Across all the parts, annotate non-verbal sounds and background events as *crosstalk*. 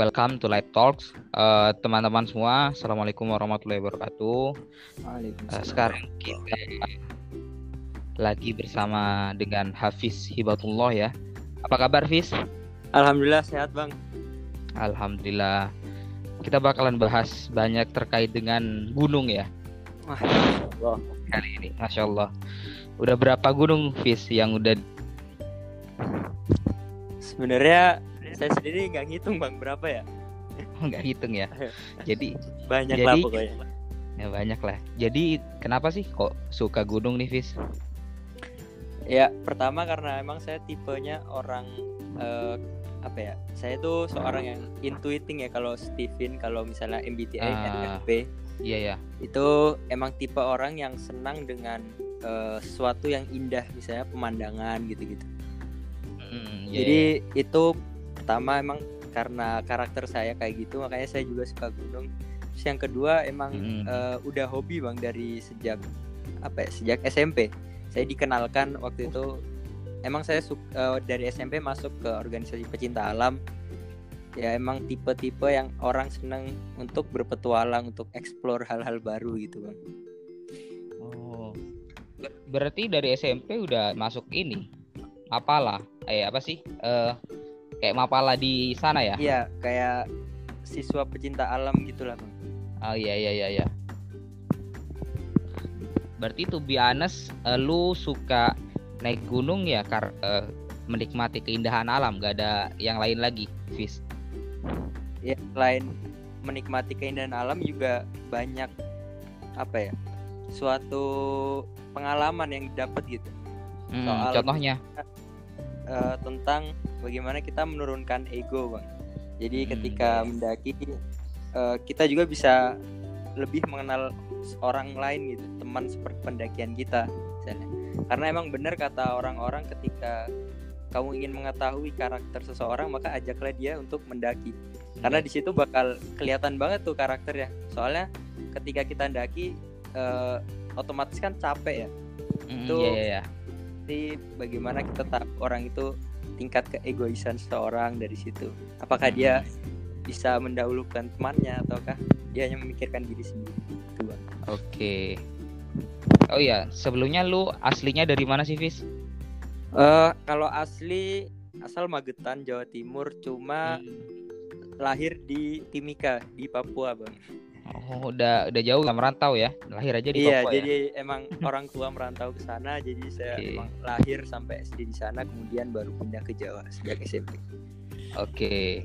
welcome to Light Talks. Uh, teman-teman semua, Assalamualaikum warahmatullahi wabarakatuh. Uh, sekarang kita lagi bersama dengan Hafiz Hibatullah ya. Apa kabar Hafiz? Alhamdulillah sehat bang. Alhamdulillah. Kita bakalan bahas banyak terkait dengan gunung ya. Wah, Kali ini, Masya Allah. Udah berapa gunung Fis yang udah sebenarnya saya sendiri nggak ngitung bang berapa ya. *laughs* nggak hitung ya? *laughs* Jadi Banyak Jadi- lah pokoknya. ya banyak lah. Jadi kenapa sih kok suka gunung nih Fis? Ya pertama karena emang saya tipenya orang eh, apa ya? Saya tuh seorang yang intuiting ya kalau Steven kalau misalnya MBTI Ah. NFP Iya ya. itu emang tipe orang yang senang dengan eh, sesuatu yang indah misalnya pemandangan gitu-gitu. Hmm, iya, Jadi iya. itu pertama emang karena karakter saya kayak gitu makanya saya juga suka gunung. Terus yang kedua emang Mm. eh, udah hobi bang dari sejak apa ya sejak SMP. Saya dikenalkan waktu itu emang saya suka dari SMP masuk ke organisasi pecinta alam. Ya emang tipe-tipe yang orang seneng untuk berpetualang untuk explore hal-hal baru gitu bang. Oh. Ber- Berarti dari SMP udah masuk ini. Mapala. Eh apa sih? Eh kayak Mapala di sana ya? Iya kayak siswa pecinta alam gitulah bang. Oh iya iya iya iya. Berarti be honest, eh, lu suka naik gunung ya kar eh, menikmati keindahan alam, gak ada yang lain lagi, Fis. ya selain menikmati keindahan alam juga banyak apa ya suatu pengalaman yang didapat gitu Hmm, Soal- contohnya. Eh, tentang bagaimana kita menurunkan ego bang. Jadi Hmm, ketika mendaki eh, kita juga bisa lebih mengenal orang lain gitu teman seperti pendakian kita misalnya. Karena emang benar kata orang-orang ketika kamu ingin mengetahui karakter seseorang maka ajaklah dia untuk mendaki. Karena di situ bakal kelihatan banget tuh karakternya. Soalnya ketika kita mendaki eh, otomatis kan capek ya. Hmm, itu- iya iya iya. Jadi bagaimana kita tahu orang itu tingkat keegoisan seseorang dari situ apakah dia bisa mendahulukan temannya ataukah dia hanya memikirkan diri sendiri itu bang Oke. Oh iya, sebelumnya lu aslinya dari mana sih, Fis? Eh, kalau asli asal Magetan Jawa Timur cuma Hmm. lahir di Timika di Papua bang Oh, udah udah jauh nggak merantau ya? Lahir aja di iya Papua ya? jadi emang *laughs* orang tua merantau ke sana jadi saya Oke. emang lahir sampai SD di sana kemudian baru pindah ke Jawa sejak SMP Oke.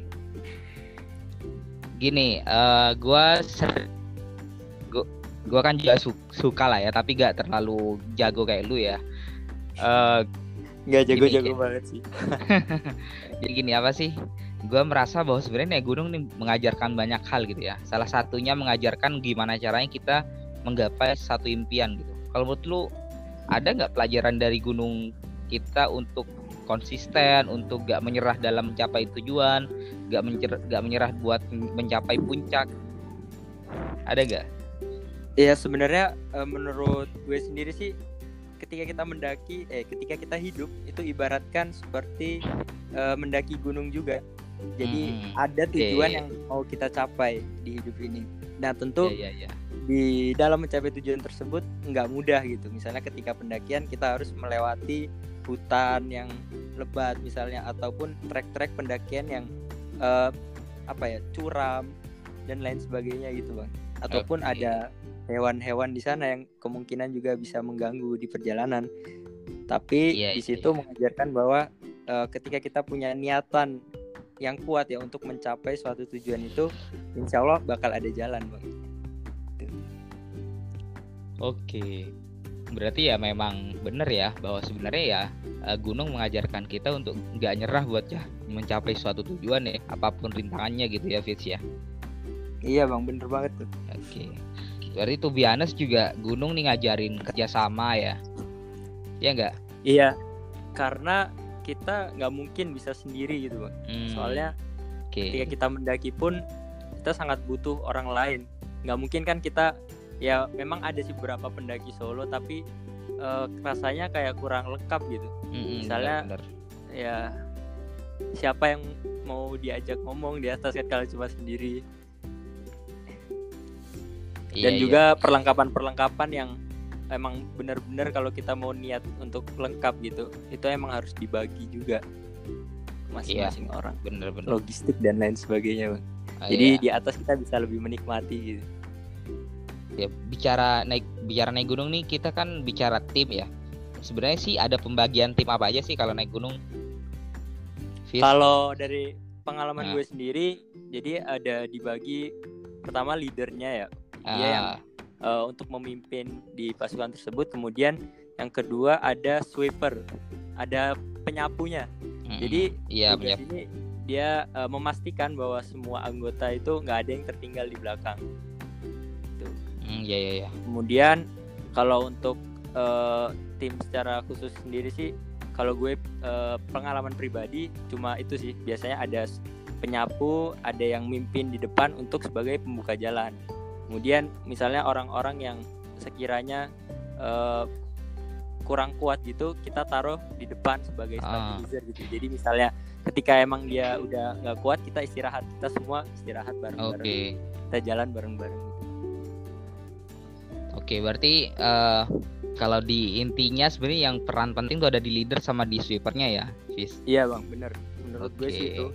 Gini, eh gua ser- gua, gua kan juga su- suka lah ya, tapi gak terlalu jago kayak lu ya. Eh nggak jago-jago banget sih *laughs* jadi gini apa sih? Gua merasa bahwa sebenarnya naik gunung nih mengajarkan banyak hal gitu ya. Salah satunya mengajarkan gimana caranya kita menggapai satu impian gitu. Kalau menurut lu ada nggak pelajaran dari gunung kita untuk konsisten, untuk gak menyerah dalam mencapai tujuan, gak gak menyerah buat mencapai puncak? Ada gak? Ya sebenarnya eh, menurut gue sendiri sih ketika kita mendaki eh ketika kita hidup itu ibaratkan seperti eh, mendaki gunung juga. Jadi Hmm, ada tujuan oke. yang mau kita capai di hidup ini. Nah tentu Iya, iya, iya. di dalam mencapai tujuan tersebut nggak mudah gitu. Misalnya ketika pendakian kita harus melewati hutan yang lebat misalnya ataupun trek-trek pendakian yang eh, apa ya curam dan lain sebagainya gitu bang. Ataupun Oke. ada hewan-hewan di sana yang kemungkinan juga bisa mengganggu di perjalanan. Tapi Iya, di iya, situ iya. mengajarkan bahwa eh, ketika kita punya niatan yang kuat ya untuk mencapai suatu tujuan itu, insya Allah bakal ada jalan bang. Oke. Berarti ya memang benar ya bahwa sebenarnya ya eh, gunung mengajarkan kita untuk nggak nyerah buat ya mencapai suatu tujuan ya apa pun rintangannya gitu ya Fitz ya. Iya bang, bener banget tuh. Oke. Berarti tuh Bianes juga gunung nih ngajarin kerjasama ya. Ya enggak? Iya, karena kita nggak mungkin bisa sendiri gitu bang. Hmm, Soalnya oke. ketika kita mendaki pun kita sangat butuh orang lain. Nggak mungkin kan kita ya memang ada sih beberapa pendaki solo tapi eh, rasanya kayak kurang lengkap gitu. Mm-mm, misalnya- benar, benar. Ya siapa yang mau diajak ngomong di atas kan kalau cuma sendiri Iya, dan iya. juga perlengkapan-perlengkapan yang emang benar-benar kalau kita mau niat untuk lengkap gitu itu emang harus dibagi juga masing-masing orang bener-bener. logistik dan lain sebagainya bang Ah, jadi iya. di atas kita bisa lebih menikmati gitu ya bicara naik bicara naik gunung nih kita kan bicara tim ya. Sebenarnya sih ada pembagian tim apa aja sih kalau naik gunung? Kalau dari pengalaman Nah. gue sendiri jadi ada dibagi pertama leadernya ya dia yang Eh, untuk memimpin di pasukan tersebut kemudian yang kedua ada sweeper ada penyapunya mm-mm. jadi iya tugas ini dia eh, memastikan bahwa semua anggota itu nggak ada yang tertinggal di belakang Tuh. mm, iya iya iya. kemudian kalau untuk eh, tim secara khusus sendiri sih kalau gue eh, pengalaman pribadi cuma itu sih biasanya ada penyapu ada yang mimpin di depan untuk sebagai pembuka jalan kemudian misalnya orang-orang yang sekiranya eh, kurang kuat gitu kita taruh di depan sebagai Ah. stabilizer gitu jadi misalnya ketika emang dia udah nggak kuat kita istirahat kita semua istirahat Oke. bareng-bareng kita jalan bareng-bareng gitu. Oke, berarti eh, kalau di intinya sebenarnya yang peran penting tuh ada di leader sama di sweepernya ya, Fis. Iya bang, bener. Menurut gue Oke. sih itu.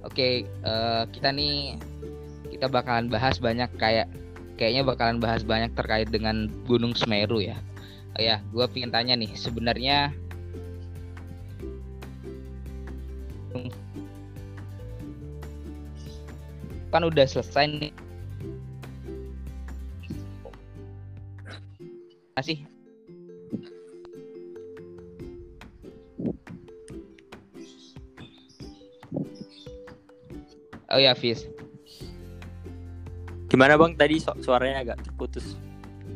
Oke, eh, kita nih kita bakalan bahas banyak kayak kayaknya bakalan bahas banyak terkait dengan Gunung Semeru ya. Oh ya, gue pengen tanya nih, sebenarnya kan udah selesai nih. Masih Oh ya, Fis. Gimana bang tadi su- suaranya agak terputus.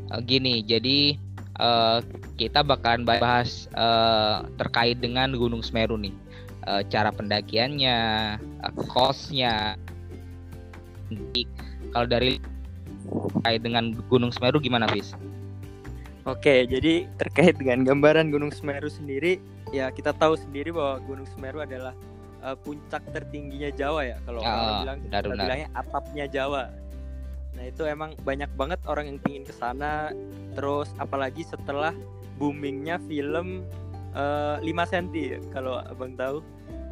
Eh, gini, jadi eh, kita bakalan bahas eh, terkait dengan Gunung Semeru nih, Eh, cara pendakiannya, eh, cost-nya. Kalau dari terkait dengan Gunung Semeru gimana, Fis? Oke, jadi terkait dengan gambaran Gunung Semeru sendiri, ya kita tahu sendiri bahwa Gunung Semeru adalah puncak tertingginya Jawa ya. Kalau Ah, orang bilang benar, kita benar. bilangnya atapnya Jawa. Nah itu emang banyak banget orang yang pingin ke sana. Terus apalagi setelah boomingnya film eh, 5 cm kalau abang tahu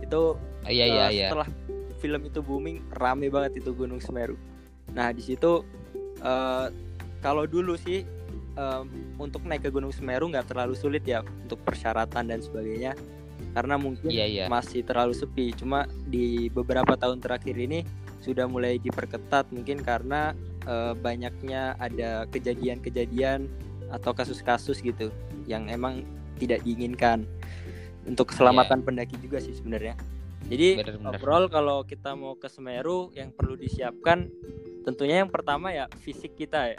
itu Eh, Iya, iya, Eh, iya. Setelah film itu booming, rame banget itu Gunung Semeru. Nah di situ eh, kalau dulu sih em, untuk naik ke Gunung Semeru nggak terlalu sulit ya untuk persyaratan dan sebagainya, karena mungkin Iya, iya. masih terlalu sepi. Cuma di beberapa tahun terakhir ini sudah mulai diperketat mungkin karena eh, banyaknya ada kejadian-kejadian atau kasus-kasus gitu yang emang tidak diinginkan untuk keselamatan pendaki juga sih sebenarnya. Jadi Bener-bener. overall kalau kita mau ke Semeru yang perlu disiapkan tentunya yang pertama ya fisik kita ya.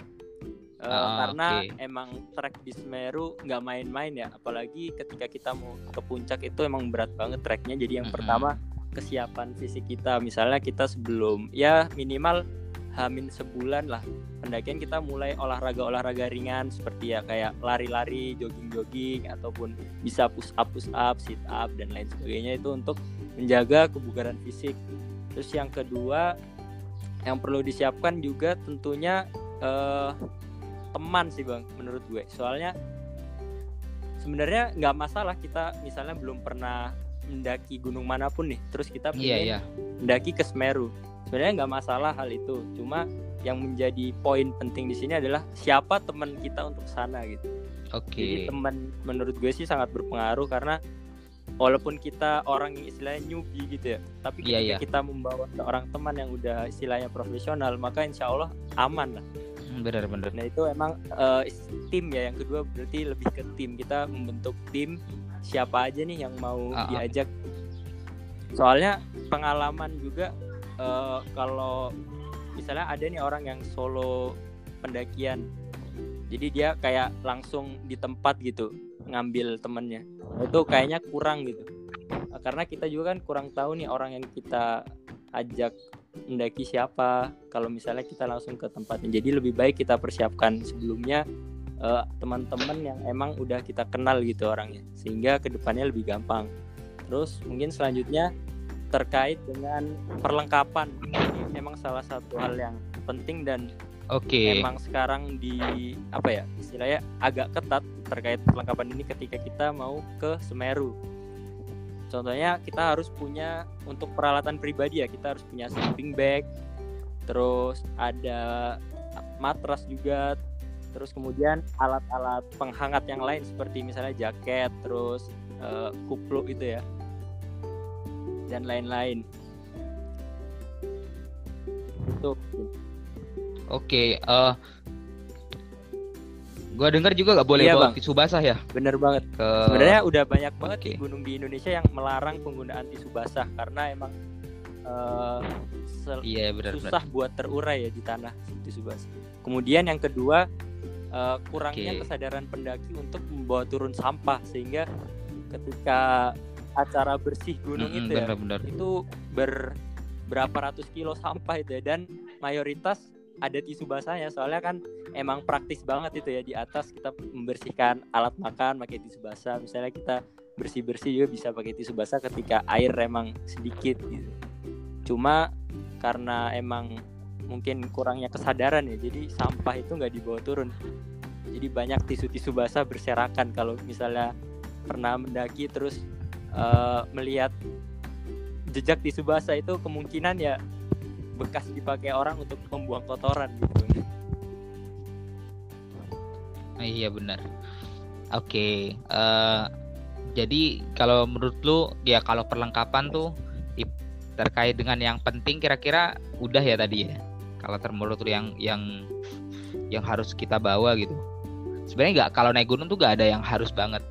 Eh, Ah, karena oke. emang trek di Semeru nggak main-main ya, apalagi ketika kita mau ke puncak itu emang berat banget treknya. Jadi yang Mm-mm. pertama kesiapan fisik kita, misalnya kita sebelum ya minimal hamin sebulan lah pendakian kita mulai olahraga-olahraga ringan seperti ya kayak lari-lari, jogging-jogging ataupun bisa push up, push up, sit up dan lain sebagainya itu untuk menjaga kebugaran fisik. Terus yang kedua yang perlu disiapkan juga tentunya eh, teman sih bang menurut gue. Soalnya sebenarnya nggak masalah kita misalnya belum pernah mendaki gunung mana pun nih, terus kita Iya, pengen iya. mendaki ke Semeru. Sebenarnya nggak masalah hal itu, cuma yang menjadi poin penting di sini adalah siapa teman kita untuk sana gitu. Jadi Oke. teman menurut gue sih sangat berpengaruh karena walaupun kita orang yang istilahnya newbie gitu ya, tapi Iya, ketika iya. kita membawa seorang teman yang udah istilahnya profesional, maka insya Allah aman lah. Hmm, Bener-bener. Nah itu emang is- tim ya. Yang kedua berarti lebih ke tim kita membentuk tim siapa aja nih yang mau ah. diajak. Soalnya pengalaman juga eh, kalau misalnya ada nih orang yang solo pendakian, jadi dia kayak langsung di tempat gitu ngambil temennya. Itu kayaknya kurang gitu. Eh, Karena kita juga kan kurang tahu nih orang yang kita ajak mendaki siapa kalau misalnya kita langsung ke tempatnya jadi lebih baik kita persiapkan sebelumnya eh, teman-teman yang emang udah kita kenal gitu orangnya sehingga ke depannya lebih gampang terus mungkin selanjutnya terkait dengan perlengkapan ini memang salah satu hal yang penting dan Oke. emang sekarang di apa ya istilahnya agak ketat terkait perlengkapan ini ketika kita mau ke Semeru. Contohnya kita harus punya untuk peralatan pribadi ya kita harus punya sleeping bag, terus ada matras juga, terus kemudian alat-alat penghangat yang lain seperti misalnya jaket, terus uh, kupluk itu ya, dan lain-lain. Itu Oke, eh gua dengar juga gak boleh Iya, bawa Bang. tisu basah ya bener banget. ke Sebenarnya udah banyak banget oke. di gunung di Indonesia yang melarang penggunaan tisu basah karena emang eh, sel- Iya benar benar. susah buat terurai ya di tanah tisu basah. Kemudian yang kedua eh, kurangnya Oke. kesadaran pendaki untuk membawa turun sampah sehingga ketika acara bersih gunung Mm-mm, itu ya benar benar. itu ber berapa ratus kilo sampah itu ya dan mayoritas ada tisu basahnya soalnya kan emang praktis banget itu ya di atas kita membersihkan alat makan pakai tisu basah misalnya kita bersih bersih juga bisa pakai tisu basah ketika air emang sedikit gitu cuma karena emang mungkin kurangnya kesadaran ya jadi sampah itu nggak dibawa turun jadi banyak tisu-tisu basah berserakan kalau misalnya pernah mendaki terus eh, melihat jejak tisu basah itu kemungkinan ya bekas dipakai orang untuk membuang kotoran gitu. Ah, iya benar. Oke, eh jadi kalau menurut lu ya kalau perlengkapan tuh terkait dengan yang penting kira-kira udah ya tadi ya. Kalau ter- menurut lu yang yang yang harus kita bawa gitu. Sebenarnya nggak kalau naik gunung tuh nggak ada yang harus banget.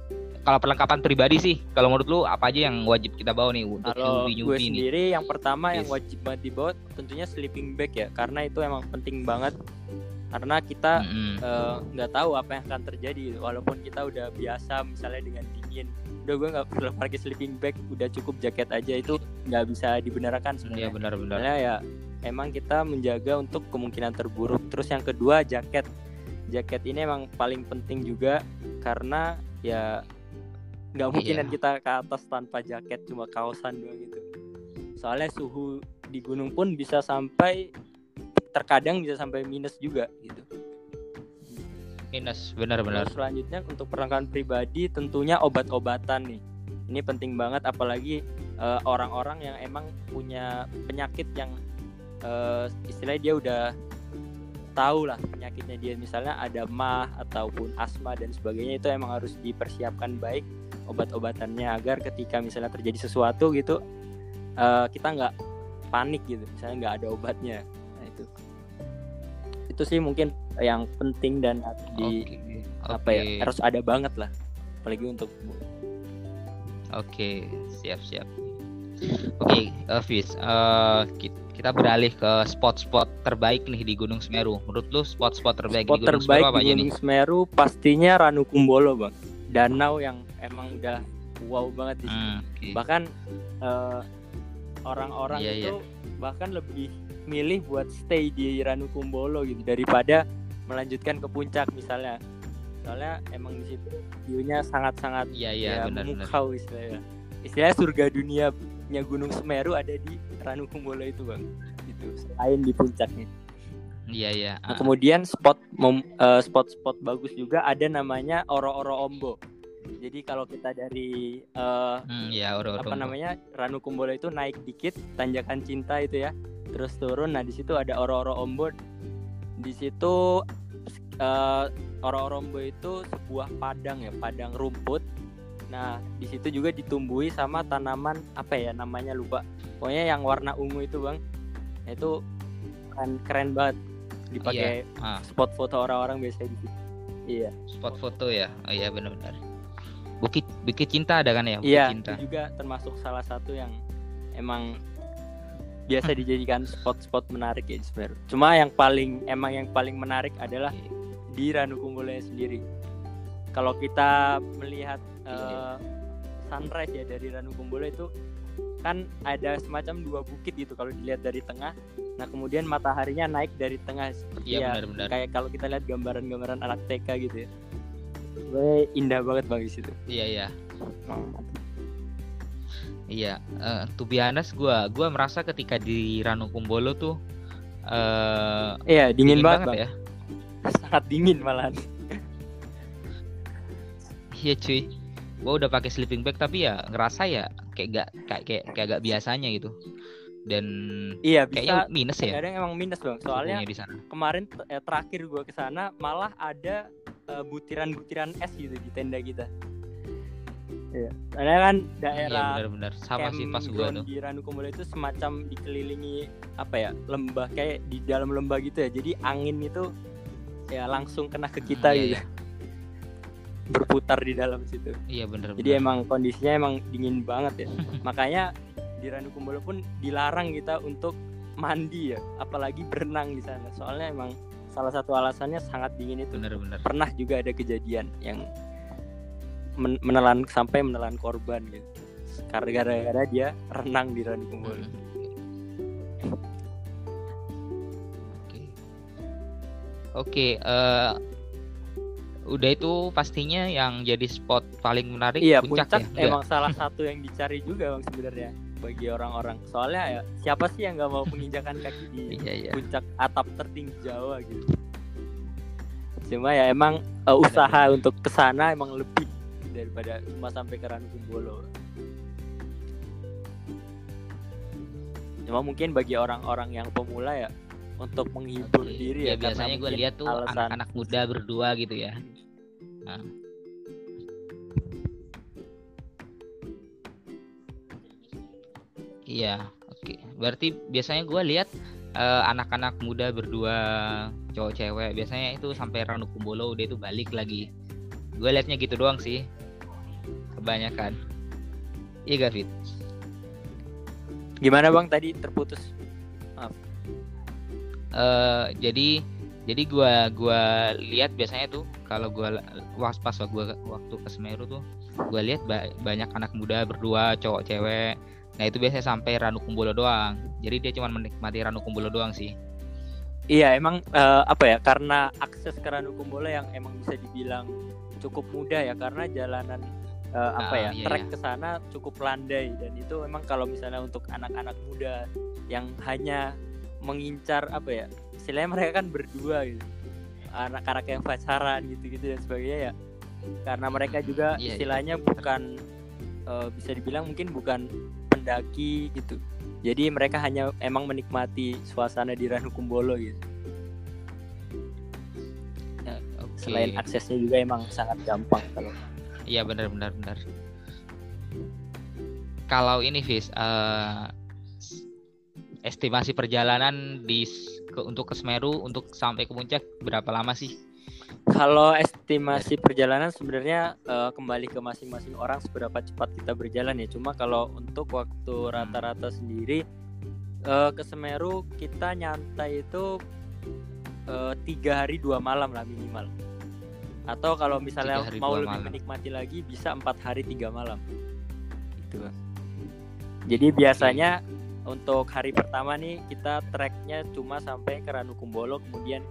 Kalau perlengkapan pribadi sih, kalau menurut lu apa aja yang wajib kita bawa nih untuk Kalau gue nyubi-nyubi nih? sendiri yang pertama yang Yes. wajib banget dibawa tentunya sleeping bag ya karena itu emang penting banget karena kita eh, nggak tahu apa yang akan terjadi walaupun kita udah biasa misalnya dengan dingin udah gue nggak perlu pakai sleeping bag udah cukup jaket aja itu nggak bisa dibenarkan Iya sebenarnya benar-benar. Soalnya ya emang kita menjaga untuk kemungkinan terburuk. Terus yang kedua jaket. Jaket ini emang paling penting juga karena ya nggak mungkinan Iya. kita ke atas tanpa jaket cuma kaosan doang gitu. Soalnya suhu di gunung pun bisa sampai terkadang bisa sampai minus juga gitu. Minus benar-benar. Selanjutnya untuk perlengkapan pribadi tentunya obat-obatan nih. Ini penting banget apalagi eh, orang-orang yang emang punya penyakit yang eh, istilahnya dia udah tahu lah penyakitnya dia. Misalnya ada mah ataupun asma dan sebagainya itu emang harus dipersiapkan baik obat-obatannya agar ketika misalnya terjadi sesuatu gitu eh, kita nggak panik gitu. Misalnya nggak ada obatnya. Nah itu. Itu sih mungkin yang penting dan harus di Oke. apa ya harus ada banget lah. Apalagi untuk Oke, siap-siap. Oke, eh, Fis, eh, ki- kita beralih ke spot-spot terbaik nih di Gunung Semeru. Menurut lu spot-spot terbaik spot di Gunung terbaik Semeru apa di nih? Gunung Semeru pastinya Ranu Kumbolo bang danau yang emang udah wow banget di sini. Hmm, oke. bahkan eh, orang-orang Iya, itu bahkan lebih milih buat stay di Ranu Kumbolo gitu daripada melanjutkan ke puncak misalnya soalnya emang di situ view-nya sangat-sangat Iya, iya, ya, benar-benar. memukau istilahnya istilahnya surga dunianya Gunung Semeru ada di Ranu Kumbolo itu bang gitu selain di puncaknya Iya, iya. Nah, Ah, kemudian spot mem- eh, spot-spot bagus juga ada namanya Oro-Oro Ombo. Jadi kalau kita dari eh, hmm, iya, oro-oro. apa namanya Ranu Kumbolo itu naik dikit tanjakan cinta itu ya, terus turun. Nah di situ ada Oro-Oro Ombo. Di situ eh, Oro-Oro Ombo itu sebuah padang ya, padang rumput. Nah di situ juga ditumbuhi sama tanaman apa ya namanya lupa. Pokoknya yang warna ungu itu bang, Nah, itu keren keren banget dipakai Ah, spot foto orang-orang biasanya di situ. Iya. spot foto ya. Oh iya, benar-benar. Bukit Bukit Cinta ada kan ya? Bukit Iya, Cinta. itu juga termasuk salah satu yang emang biasa *laughs* dijadikan spot-spot menarik ya. Cuma yang paling emang yang paling menarik adalah Oke. di Ranu Kumbolo sendiri. Kalau kita melihat eh, sunrise ya dari Ranu Kumbolo itu kan ada semacam dua bukit gitu kalau dilihat dari tengah. Nah kemudian mataharinya naik dari tengah seperti Iya, ya benar-benar. kayak kalau kita lihat gambaran-gambaran anak TK gitu ya. Sebenarnya indah banget bang di situ. Iya, iya. Iya, uh, to be honest gua gua merasa ketika di Ranukumbolo tuh uh, iya dingin, dingin banget, banget ya. *laughs* Sangat dingin malahan. Iya cuy, gua udah pakai sleeping bag tapi ya ngerasa ya kayak gak kayak kayak kayak gak biasanya gitu. Dan iya bisa kayaknya minus ya. Kadang emang minus bang, soalnya di sana. kemarin eh, terakhir gua ke sana malah ada uh, butiran-butiran es gitu di tenda kita. Iya. Karena kan daerah iya, benar-benar sama sih pas gua tuh. Di Ranukumbolo itu semacam dikelilingi apa ya lembah kayak di dalam lembah gitu ya. Jadi angin itu ya langsung kena ke kita hmm, iya, gitu. Iya. Berputar di dalam situ. Iya benar. Jadi emang kondisinya emang dingin banget ya. *laughs* Makanya di Ranukumbolo pun dilarang kita untuk mandi ya, apalagi berenang di sana. Soalnya emang salah satu alasannya sangat dingin itu. Benar-benar. Pernah juga ada kejadian yang menelan sampai menelan korban gitu karena gara-gara dia renang di Rani Kumbul. Hmm. Oke, okay, uh, eh, udah itu pastinya yang jadi spot paling menarik iya, puncak, puncak ya? emang *laughs* salah satu yang dicari juga bang sebenarnya bagi orang-orang. Soalnya ya siapa sih yang nggak mau menginjakan kaki di iya, iya. puncak atap tertinggi Jawa gitu. Cuma ya emang uh, usaha untuk ke sana emang lebih daripada cuma sampai ke Rankumbolo cuma mungkin bagi orang-orang yang pemula ya untuk menghibur Oke. diri ya, ya biasanya gue lihat tuh anak-anak muda berdua gitu ya. Nah. iya oke. Berarti biasanya gue lihat uh, anak-anak muda berdua cowok cewek biasanya itu sampai Ranukumbolo udah itu balik lagi. Gue liatnya gitu doang sih kebanyakan. Iya gak Fit gimana bang? Tadi terputus uh, jadi jadi gua gua lihat biasanya tuh kalau gua was pas gua waktu ke Semeru tuh gua lihat ba banyak anak muda berdua cowok cewek. Nah itu biasanya sampai Ranu Kumbolo doang. Jadi dia cuma menikmati Ranu Kumbolo doang sih. Iya emang uh, apa ya karena akses ke Ranu Kumbolo yang emang bisa dibilang cukup mudah ya karena jalanan uh, apa ya iya, trek iya. ke sana cukup landai. Dan itu memang kalau misalnya untuk anak-anak muda yang hanya mengincar apa ya istilahnya mereka kan berdua gitu anak-anak yang pacaran gitu-gitu dan sebagainya ya karena mereka juga iya, iya. istilahnya iya. bukan uh, bisa dibilang mungkin bukan pendaki gitu jadi mereka hanya emang menikmati suasana di Ranukumbolo gitu ya, okay. selain aksesnya juga emang sangat gampang kalau Iya benar benar benar. Kalau ini Fis, uh, estimasi perjalanan di ke, untuk ke Semeru untuk sampai ke puncak berapa lama sih? Kalau estimasi perjalanan sebenarnya uh, kembali ke masing-masing orang seberapa cepat kita berjalan ya. Cuma kalau untuk waktu hmm. rata-rata sendiri uh, ke Semeru kita nyantai itu tiga hari dua malam lah minimal atau kalau misalnya mau lebih malam. menikmati lagi bisa empat hari tiga malam itu jadi biasanya untuk hari pertama nih kita treknya cuma sampai ke Ranukumbolo kemudian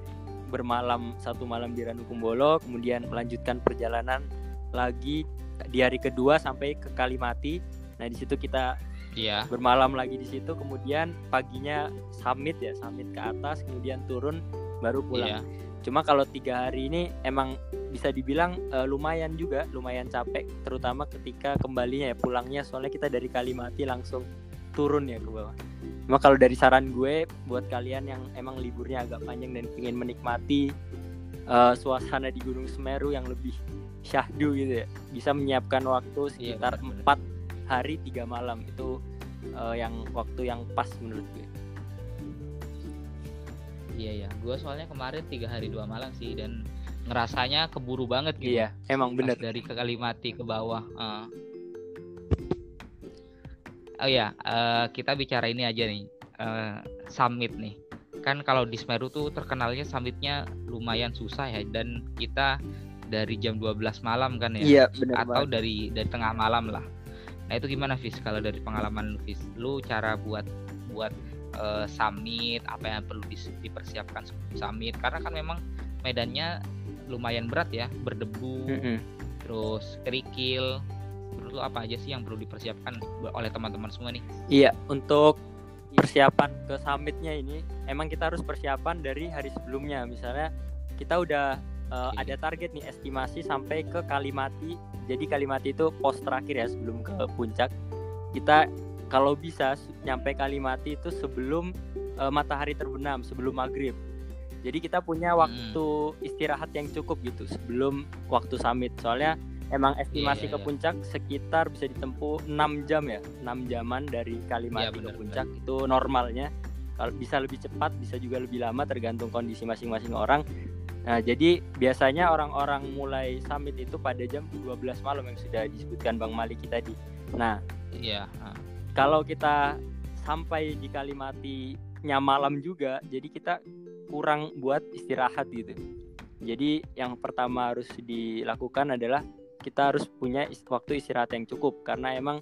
bermalam satu malam di Ranukumbolo kemudian melanjutkan perjalanan lagi di hari kedua sampai ke Kalimati nah di situ kita Iya. Bermalam lagi di situ, kemudian paginya summit ya, summit ke atas, kemudian turun, baru pulang. Iya. Cuma kalau tiga hari ini emang bisa dibilang uh, lumayan juga lumayan capek terutama ketika kembalinya ya pulangnya soalnya kita dari Kalimati langsung turun ya ke bawah cuma kalau dari saran gue buat kalian yang emang liburnya agak panjang dan ingin menikmati uh, suasana di Gunung Semeru yang lebih syahdu gitu ya bisa menyiapkan waktu iya, sekitar empat hari tiga malam itu uh, yang waktu yang pas menurut gue iya ya gue soalnya kemarin tiga hari dua malam sih dan ngerasanya keburu banget gitu. Iya, emang bener. dari ke Kalimati ke bawah. Uh. Oh ya, uh, kita bicara ini aja nih, uh, summit nih. Kan kalau di Semeru tuh terkenalnya summitnya lumayan susah ya, dan kita dari jam 12 malam kan ya, iya, atau banget. dari dari tengah malam lah. Nah itu gimana Fis kalau dari pengalaman lu Fis? Lu cara buat buat uh, summit apa yang perlu dipersiapkan summit karena kan memang medannya lumayan berat ya berdebu mm -hmm. terus kerikil menurut lu apa aja sih yang perlu dipersiapkan oleh teman-teman semua nih iya untuk persiapan ke summitnya ini emang kita harus persiapan dari hari sebelumnya misalnya kita udah uh, ada target nih estimasi sampai ke Kalimati jadi Kalimati itu pos terakhir ya sebelum ke puncak kita kalau bisa nyampe Kalimati itu sebelum uh, matahari terbenam sebelum maghrib jadi kita punya hmm. waktu hmm. istirahat yang cukup gitu sebelum waktu summit. Soalnya emang estimasi yeah, yeah, ke iya. puncak sekitar bisa ditempuh 6 jam ya. 6 jaman dari Kalimantan yeah, ke puncak bener. itu normalnya. Kalau bisa lebih cepat, bisa juga lebih lama tergantung kondisi masing-masing orang. Nah, jadi biasanya orang-orang mulai summit itu pada jam 12 malam yang sudah disebutkan Bang Maliki tadi. Nah, iya. Yeah. Kalau kita sampai di Kalimati malam juga, jadi kita kurang buat istirahat gitu. Jadi yang pertama harus dilakukan adalah kita harus punya waktu istirahat yang cukup karena emang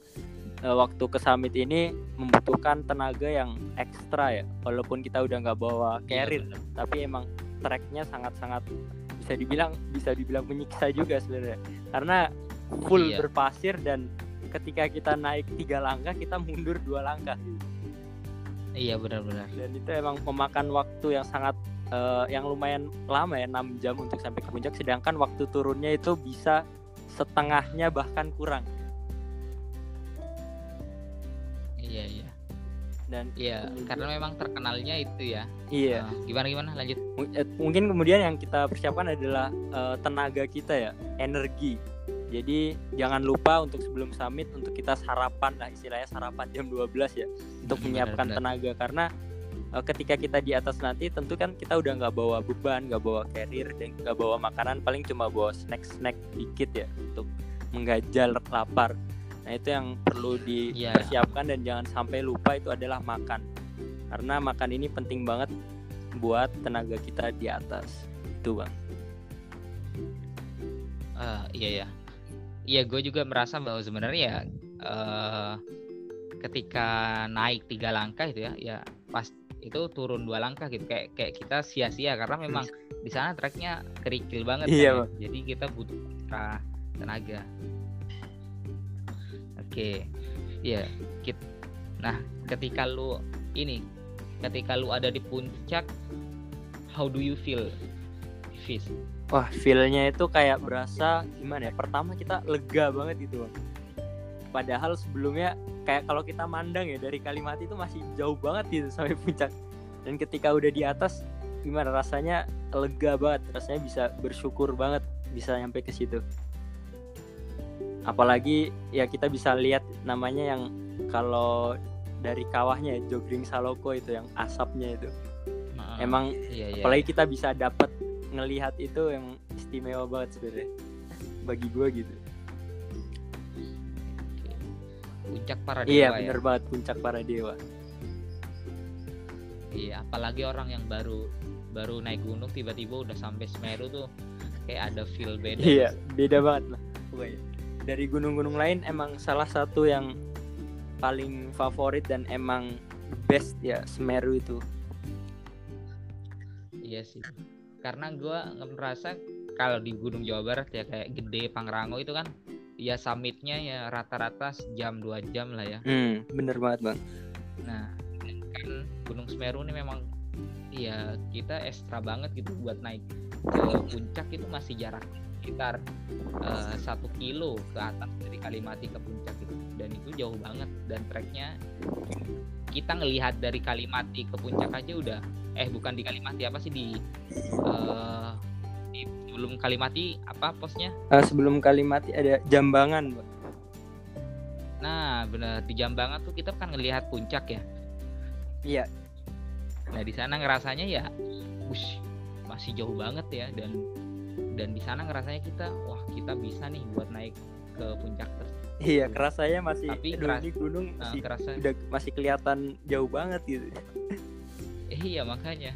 e, waktu ke summit ini membutuhkan tenaga yang ekstra ya. Walaupun kita udah nggak bawa iya, carrier, ya, tapi emang treknya sangat-sangat bisa dibilang bisa dibilang menyiksa juga sebenarnya. Karena full iya. berpasir dan ketika kita naik tiga langkah kita mundur dua langkah. Iya benar-benar. Dan itu emang memakan waktu yang sangat uh, yang lumayan lama ya 6 jam untuk sampai ke puncak sedangkan waktu turunnya itu bisa setengahnya bahkan kurang. Iya iya. Dan iya kemudian, karena memang terkenalnya itu ya. Iya. Uh, gimana gimana lanjut. M eh, mungkin kemudian yang kita persiapkan adalah uh, tenaga kita ya, energi jadi jangan lupa untuk sebelum summit untuk kita sarapan lah istilahnya sarapan jam 12 ya untuk *laughs* menyiapkan benar, tenaga karena uh, ketika kita di atas nanti tentu kan kita udah nggak bawa beban, nggak bawa carrier dan nggak bawa makanan paling cuma bawa snack-snack dikit ya untuk menggajal lapar. Nah itu yang perlu iya. dipersiapkan yeah. dan jangan sampai lupa itu adalah makan karena makan ini penting banget buat tenaga kita di atas itu bang. Uh, iya ya Iya, gue juga merasa bahwa sebenarnya uh, ketika naik tiga langkah itu ya, ya pas itu turun dua langkah gitu. Kayak kayak kita sia-sia karena memang di sana treknya kerikil banget iya, kan, ya. jadi kita butuh tenaga. Oke. Ya kita nah ketika lu ini ketika lu ada di puncak how do you feel fish wah feelnya itu kayak berasa gimana ya? Pertama kita lega banget gitu bang padahal sebelumnya kayak kalau kita mandang ya dari kalimat itu masih jauh banget gitu sampai puncak. Dan ketika udah di atas gimana rasanya? Lega banget rasanya bisa bersyukur banget bisa nyampe ke situ. Apalagi ya kita bisa lihat namanya yang kalau dari kawahnya ya, jogging saloko itu yang asapnya itu. Nah, emang iya, iya. apalagi kita bisa dapat ngelihat itu yang istimewa banget sebenarnya. Bagi gue gitu puncak para dewa iya ya? bener banget puncak para dewa. Iya apalagi orang yang baru baru naik gunung tiba-tiba udah sampai Semeru tuh kayak ada feel beda. Iya beda banget lah pokoknya. Dari gunung-gunung lain emang salah satu yang paling favorit dan emang best ya Semeru itu. Iya sih. Karena gue ngerasa kalau di Gunung Jawa Barat ya kayak Gede Pangrango itu kan ya summitnya ya rata-rata jam dua jam lah ya. Hmm, bener banget bang. Nah kan Gunung Semeru ini memang ya kita ekstra banget gitu buat naik ke puncak itu masih jarak sekitar uh, satu kilo ke atas dari Kalimati ke puncak itu. Dan itu jauh banget dan treknya kita ngelihat dari Kalimati ke puncak aja udah eh bukan di Kalimati apa sih di, uh, di sebelum Kalimati apa posnya? Uh, sebelum Kalimati ada Jambangan. Nah, benar di Jambangan tuh kita kan ngelihat puncak ya. Iya. Nah, di sana ngerasanya ya ush, masih jauh banget ya dan dan di sana ngerasanya kita wah kita bisa nih buat naik ke puncak terus Iya, kerasanya masih tapi keras, di gunung nah, masih kerasa, udah masih kelihatan jauh banget gitu. iya, makanya.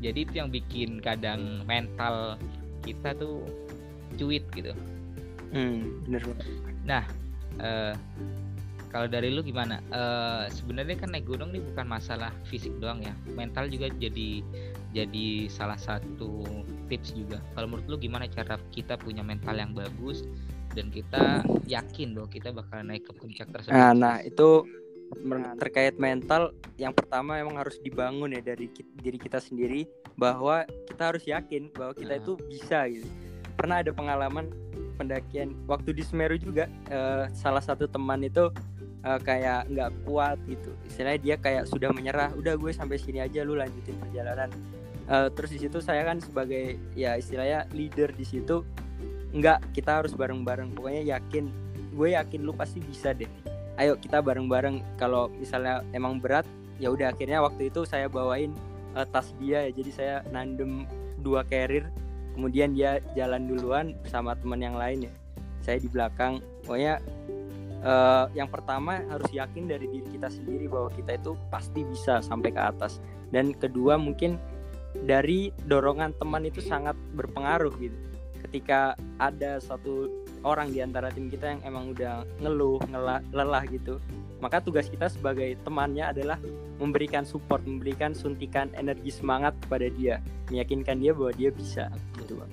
Jadi itu yang bikin kadang mental kita tuh cuit gitu. Hmm, bener Nah, uh, kalau dari lu gimana? Uh, sebenarnya kan naik gunung nih bukan masalah fisik doang ya, mental juga jadi jadi salah satu tips juga. Kalau menurut lu gimana cara kita punya mental yang bagus dan kita yakin bahwa kita bakal naik ke puncak tersebut. Nah, nah itu terkait mental yang pertama emang harus dibangun ya dari diri kita sendiri bahwa kita harus yakin bahwa kita nah. itu bisa gitu. Pernah ada pengalaman pendakian waktu di Semeru juga uh, salah satu teman itu uh, kayak nggak kuat gitu. Istilahnya dia kayak sudah menyerah, udah gue sampai sini aja lu lanjutin perjalanan. Uh, terus di situ saya kan sebagai ya istilahnya leader di situ enggak kita harus bareng-bareng pokoknya yakin gue yakin lu pasti bisa deh ayo kita bareng-bareng. Kalau misalnya emang berat ya udah akhirnya waktu itu saya bawain uh, tas dia. Ya jadi saya nandem dua carrier kemudian dia jalan duluan bersama teman yang lain ya. Saya di belakang. Pokoknya uh, yang pertama harus yakin dari diri kita sendiri bahwa kita itu pasti bisa sampai ke atas. Dan kedua mungkin dari dorongan teman itu sangat berpengaruh gitu. Ketika ada satu orang di antara tim kita yang emang udah ngeluh, ngelah, lelah gitu, maka tugas kita sebagai temannya adalah memberikan support, memberikan suntikan energi semangat kepada dia, meyakinkan dia bahwa dia bisa gitu, Bang.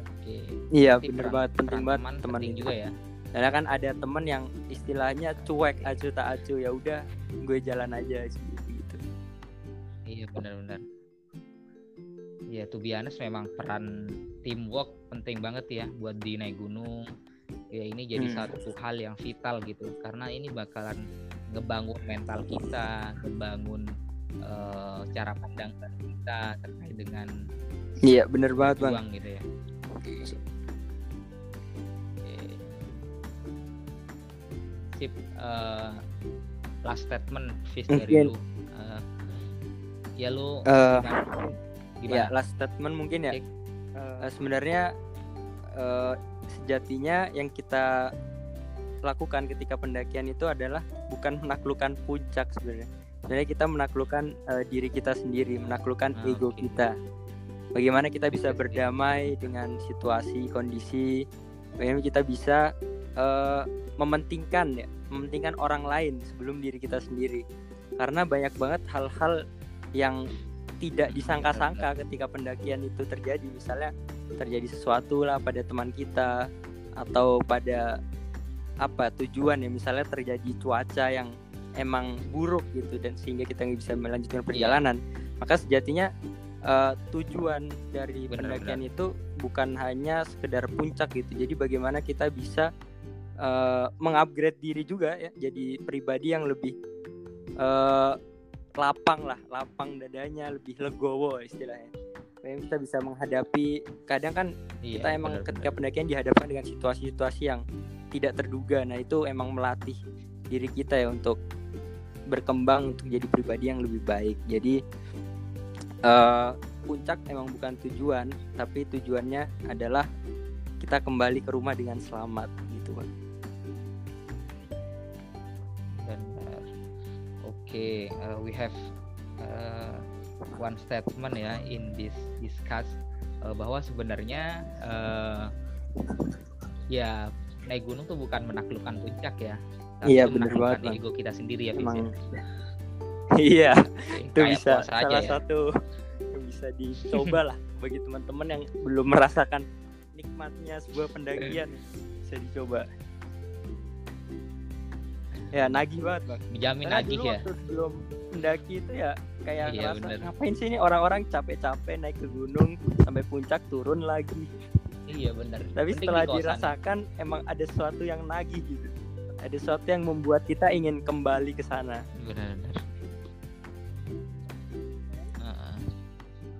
Oke. Iya, bener banget penting banget teman, teman juga ya. Karena kan ada teman yang istilahnya cuek acu tak acu ya udah gue jalan aja gitu. Iya benar-benar ya to be honest memang peran teamwork penting banget ya buat di naik gunung. Ya ini jadi hmm. satu hal yang vital gitu. Karena ini bakalan ngebangun mental kita ngebangun uh, cara pandang kita terkait dengan iya bener banget bang. gitu ya. Sip uh, last statement Fis dari lu. Uh, ya lu uh, Gimana? Ya, last statement mungkin ya. Uh, sebenarnya uh, sejatinya yang kita lakukan ketika pendakian itu adalah bukan menaklukkan puncak sebenarnya. Sebenarnya kita menaklukkan uh, diri kita sendiri, menaklukkan ah, ego okay. kita. Bagaimana kita bisa berdamai dengan situasi, kondisi, bagaimana kita bisa uh, mementingkan ya, mementingkan orang lain sebelum diri kita sendiri. Karena banyak banget hal-hal yang tidak disangka-sangka ketika pendakian itu terjadi. Misalnya terjadi sesuatu lah pada teman kita atau pada apa tujuan ya. Misalnya terjadi cuaca yang emang buruk gitu dan sehingga kita nggak bisa melanjutkan iya. perjalanan. Maka sejatinya uh, tujuan dari benar, pendakian benar. itu bukan hanya sekedar puncak gitu. Jadi bagaimana kita bisa uh, mengupgrade diri juga ya. Jadi pribadi yang lebih uh, lapang lah lapang dadanya lebih legowo istilahnya. Supaya kita bisa menghadapi kadang kan iya, kita emang bener, ketika pendakian dihadapkan dengan situasi-situasi yang tidak terduga. Nah itu emang melatih diri kita ya untuk berkembang untuk jadi pribadi yang lebih baik. Jadi uh, puncak emang bukan tujuan tapi tujuannya adalah kita kembali ke rumah dengan selamat gitu kan okay, uh, we have uh, one statement ya in this discuss uh, bahwa sebenarnya uh, ya naik gunung tuh bukan menaklukkan puncak ya tapi iya benar banget ego kita sendiri ya Emang... *laughs* iya okay, itu bisa salah ya. satu yang bisa dicoba *laughs* lah bagi teman-teman yang belum merasakan nikmatnya sebuah pendakian bisa dicoba ya nagih banget bang. Dijamin nagih ya. sebelum mendaki itu ya kayak iya, ngerasa bener. ngapain sih ini orang-orang capek-capek naik ke gunung sampai puncak turun lagi? Iya benar tapi Penting setelah di dirasakan emang ada sesuatu yang nagih gitu. Ada sesuatu yang membuat kita ingin kembali ke sana. Benar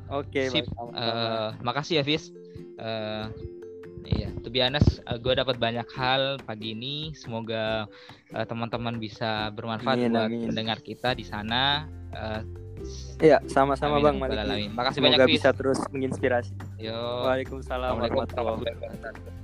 Oke, okay, uh, makasih ya, Fis. Uh, Iya, to be honest, uh, gue dapat banyak hal pagi ini. Semoga uh, teman-teman bisa bermanfaat amin, buat amin. mendengar kita di sana. Uh, Iya, sama-sama Bang Malik. Makasih Semoga banyak bisa terus menginspirasi. Yo. Waalaikumsalam warahmatullahi wabarakatuh.